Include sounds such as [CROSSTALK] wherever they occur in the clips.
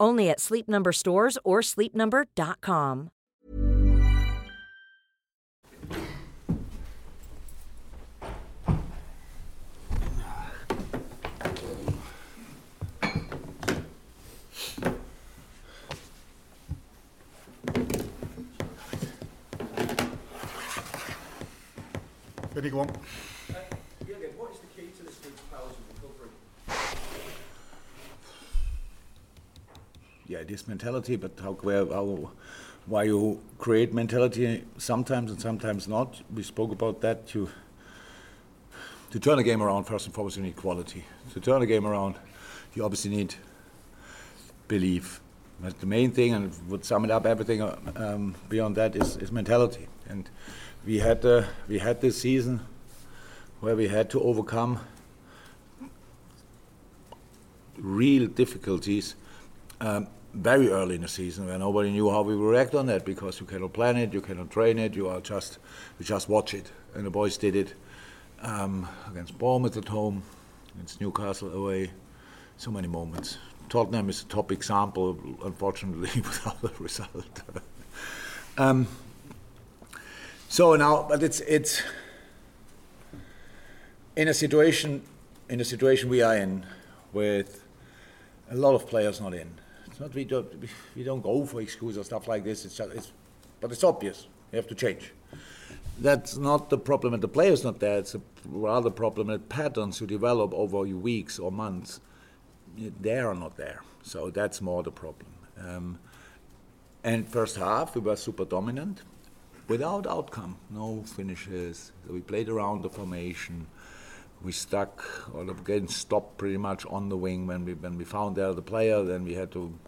Only at Sleep Number stores or sleepnumber.com. Ready, go on. Jürgen, what is the key to this week's powers of recovery? Yeah, it is mentality, but how, where, how, why you create mentality sometimes and sometimes not. We spoke about that. You, to turn a game around, first and foremost, you need quality. To turn a game around, you obviously need belief. But the main thing, and would sum it up, everything uh, um, beyond that is, is mentality. And we had uh, we had this season where we had to overcome real difficulties um, very early in the season where nobody knew how we would react on that because you cannot plan it, you cannot train it, you are just you just watch it. And the boys did it um, against Bournemouth at home, against Newcastle away. So many moments. Tottenham is a top example, unfortunately, [LAUGHS] without the result. [LAUGHS] um, so now, but it's it's in a situation in a situation we are in with a lot of players not in. Not we don't we don't go for excuses or stuff like this. It's just, it's but it's obvious. You have to change. That's not the problem that the player's not there. It's a rather problem that patterns you develop over weeks or months, they are not there. So that's more the problem. Um, and first half we were super dominant, without outcome, no finishes. So we played around the formation we stuck or again stopped pretty much on the wing when we when we found there the player. Then we had to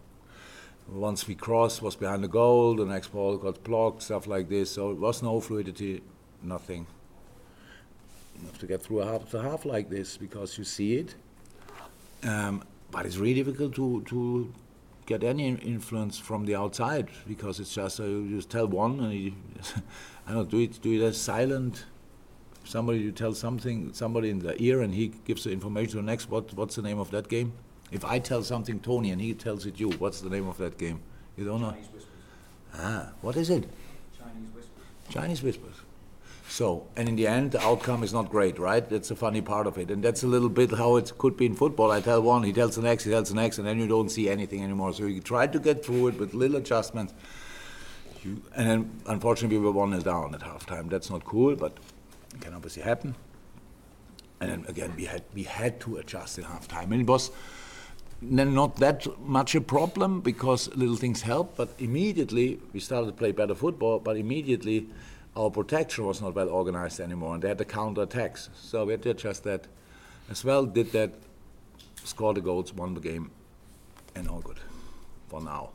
once we crossed was behind the goal. The next ball got blocked, stuff like this. So it was no fluidity, nothing. You have to get through a half to half like this because you see it. Um, but it's really difficult to to get any influence from the outside because it's just uh, you just tell one and he, [LAUGHS] I don't do it do it as silent somebody you tell something somebody in the ear and he gives the information to the next what what's the name of that game if i tell something tony and he tells it you what's the name of that game? You don't know? Chinese whispers. ah what is it? Chinese whispers. chinese whispers. So and in the end the outcome is not great right? That's a funny part of it. And that's a little bit how it could be in football. I tell one he tells the next he tells the next and then you don't see anything anymore. So you try to get through it with little adjustments. You, and then unfortunately we were one nil down at halftime. That's not cool but it can obviously happen. And then again, we had we had to adjust in halftime, and it was not that much a problem because little things help. But immediately we started to play better football. But immediately our protection was not well organized anymore, and they had the counter attacks. So we had to adjust that as well. Did that, scored the goals, won the game, and all good for now.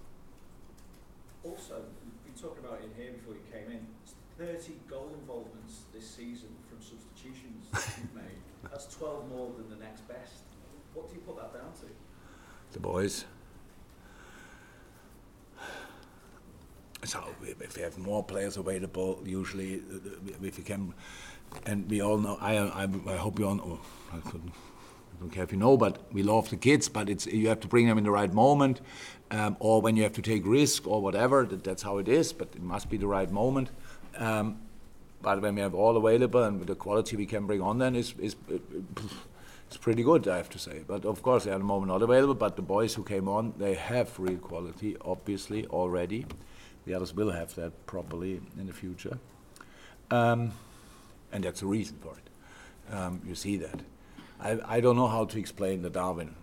Also, we talked about it in here before you came in. It's 30 goal involvements this season from substitutions that you've made. [LAUGHS] That's 12 more than the next best. What do you put that down to? The boys. So if we have more players available, usually uh, if you can, and we all know. I I, I hope you all know. I couldn't- I don't care if you know, but we love the kids. But it's you have to bring them in the right moment, um, or when you have to take risk or whatever. That, that's how it is. But it must be the right moment. Um, but when we have all available and the quality we can bring on, then is is it's pretty good, I have to say. But of course, they are at the moment not available. But the boys who came on, they have real quality, obviously already. The others will have that properly in the future, um, and that's the reason for it. Um, you see that. I, I don't know how to explain the Darwin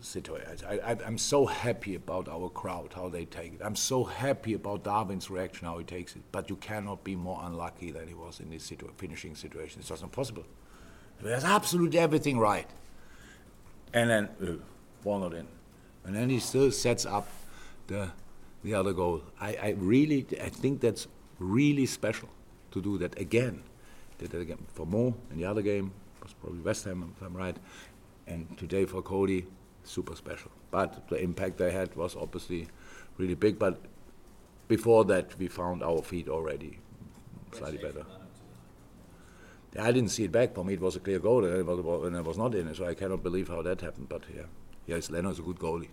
situation. I, I'm so happy about our crowd, how they take it. I'm so happy about Darwin's reaction, how he takes it. But you cannot be more unlucky than he was in this finishing situation. It's just impossible. He has absolutely everything right. And then, uh, one not in. And then he still sets up the, the other goal. I, I really, I think that's really special to do that again. Did that again for Mo in the other game, was probably West Ham, if I'm right. And today for Cody, super special. But the impact they had was obviously really big. But before that, we found our feet already slightly better. I didn't see it back. For me, it was a clear goal, and I was not in it, so I cannot believe how that happened. But yeah, yes, Leno's a good goalie.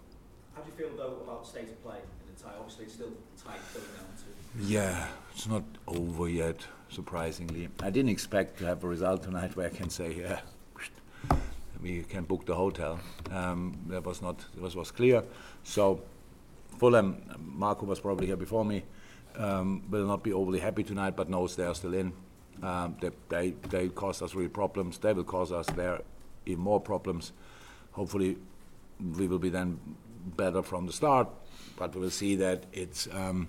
How do you feel though about state of play in the tie? Obviously, it's still tight going down to. Yeah, it's not over yet. Surprisingly, I didn't expect to have a result tonight where I can say, yeah, [LAUGHS] we can book the hotel. Um, that was not that was clear. So Fulham, Marco was probably here before me, um, will not be overly happy tonight, but knows they are still in. Um, they, they, they cause us real problems. They will cause us there even more problems. Hopefully, we will be then better from the start, but we will see that it's um,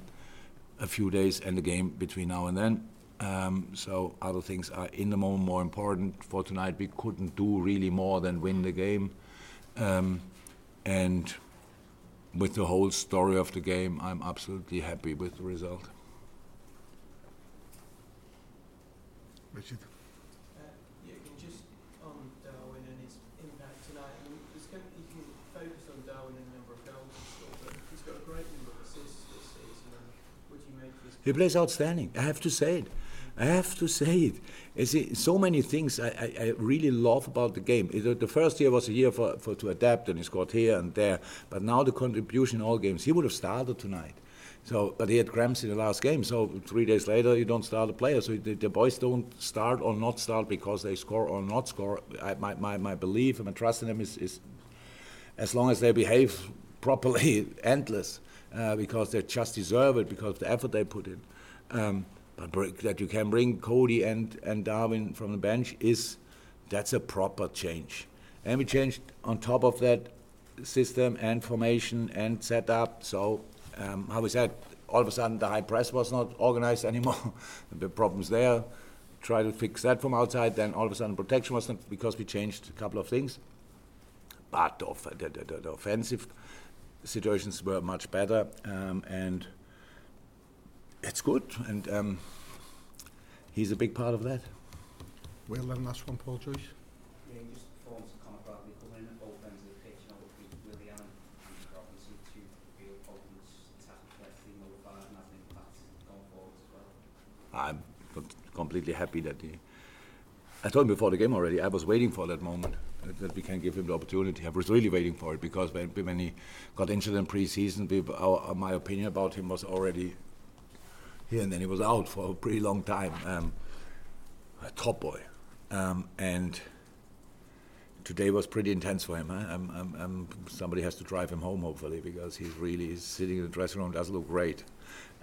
a few days and the game between now and then. Um, so other things are in the moment more important. For tonight, we couldn't do really more than win the game, um, and with the whole story of the game, I'm absolutely happy with the result. Richard. Uh, yeah, just on Darwin and his impact tonight. I mean, going, you can focus on Darwin and the number of goals he scored, but he's got a great number of assists this season. And what do you make of his? He plays outstanding. I have to say it. I have to say it. It's so many things I, I, I, really love about the game. The first year was a year for, for to adapt, and he scored here and there. But now the contribution in all games, he would have started tonight. So, but he had cramps in the last game. So three days later, you don't start a player. So the, the boys don't start or not start because they score or not score. I, my, my, my belief and my trust in them is, is as long as they behave [LAUGHS] properly, [LAUGHS] endless, uh, because they just deserve it because of the effort they put in. Um, but that you can bring Cody and, and Darwin from the bench is that's a proper change. And we changed on top of that system and formation and setup. So um, how we said, all of a sudden the high press was not organized [LAUGHS] anymore. the problems there. Try to fix that from outside. Then all of a sudden protection was not because we changed a couple of things. But the, the, the, the offensive situations were much better, um, and it's good. And um, he's a big part of that. Well, then last one, Paul Joyce. I'm completely happy that he. I told him before the game already. I was waiting for that moment that, that we can give him the opportunity. I was really waiting for it because when, when he got injured in pre-season, we, our, my opinion about him was already here, and then he was out for a pretty long time. Um, a top boy, um, and today was pretty intense for him. Huh? I'm, I'm, I'm, somebody has to drive him home, hopefully, because he's really he's sitting in the dressing room. Doesn't look great,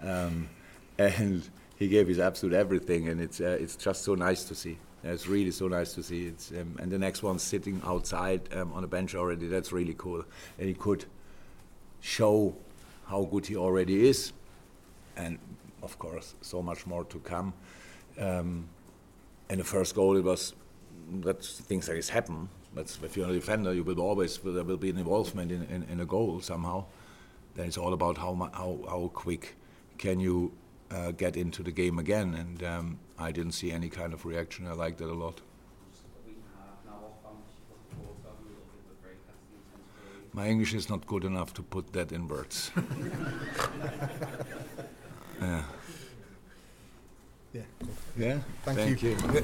um, [LAUGHS] and he gave his absolute everything, and it's uh, it's just so nice to see. It's really so nice to see. It's um, and the next one sitting outside um, on a bench already. That's really cool, and he could show how good he already is, and of course, so much more to come. Um, and the first goal, it was that things like this happen. But if you're a defender, you will always there will be an involvement in, in, in a goal somehow. Then it's all about how how how quick can you uh, get into the game again. And um, I didn't see any kind of reaction. I liked it a lot. My English is not good enough to put that in words. [LAUGHS] yeah. Yeah. Yeah. Thank, Thank you. you.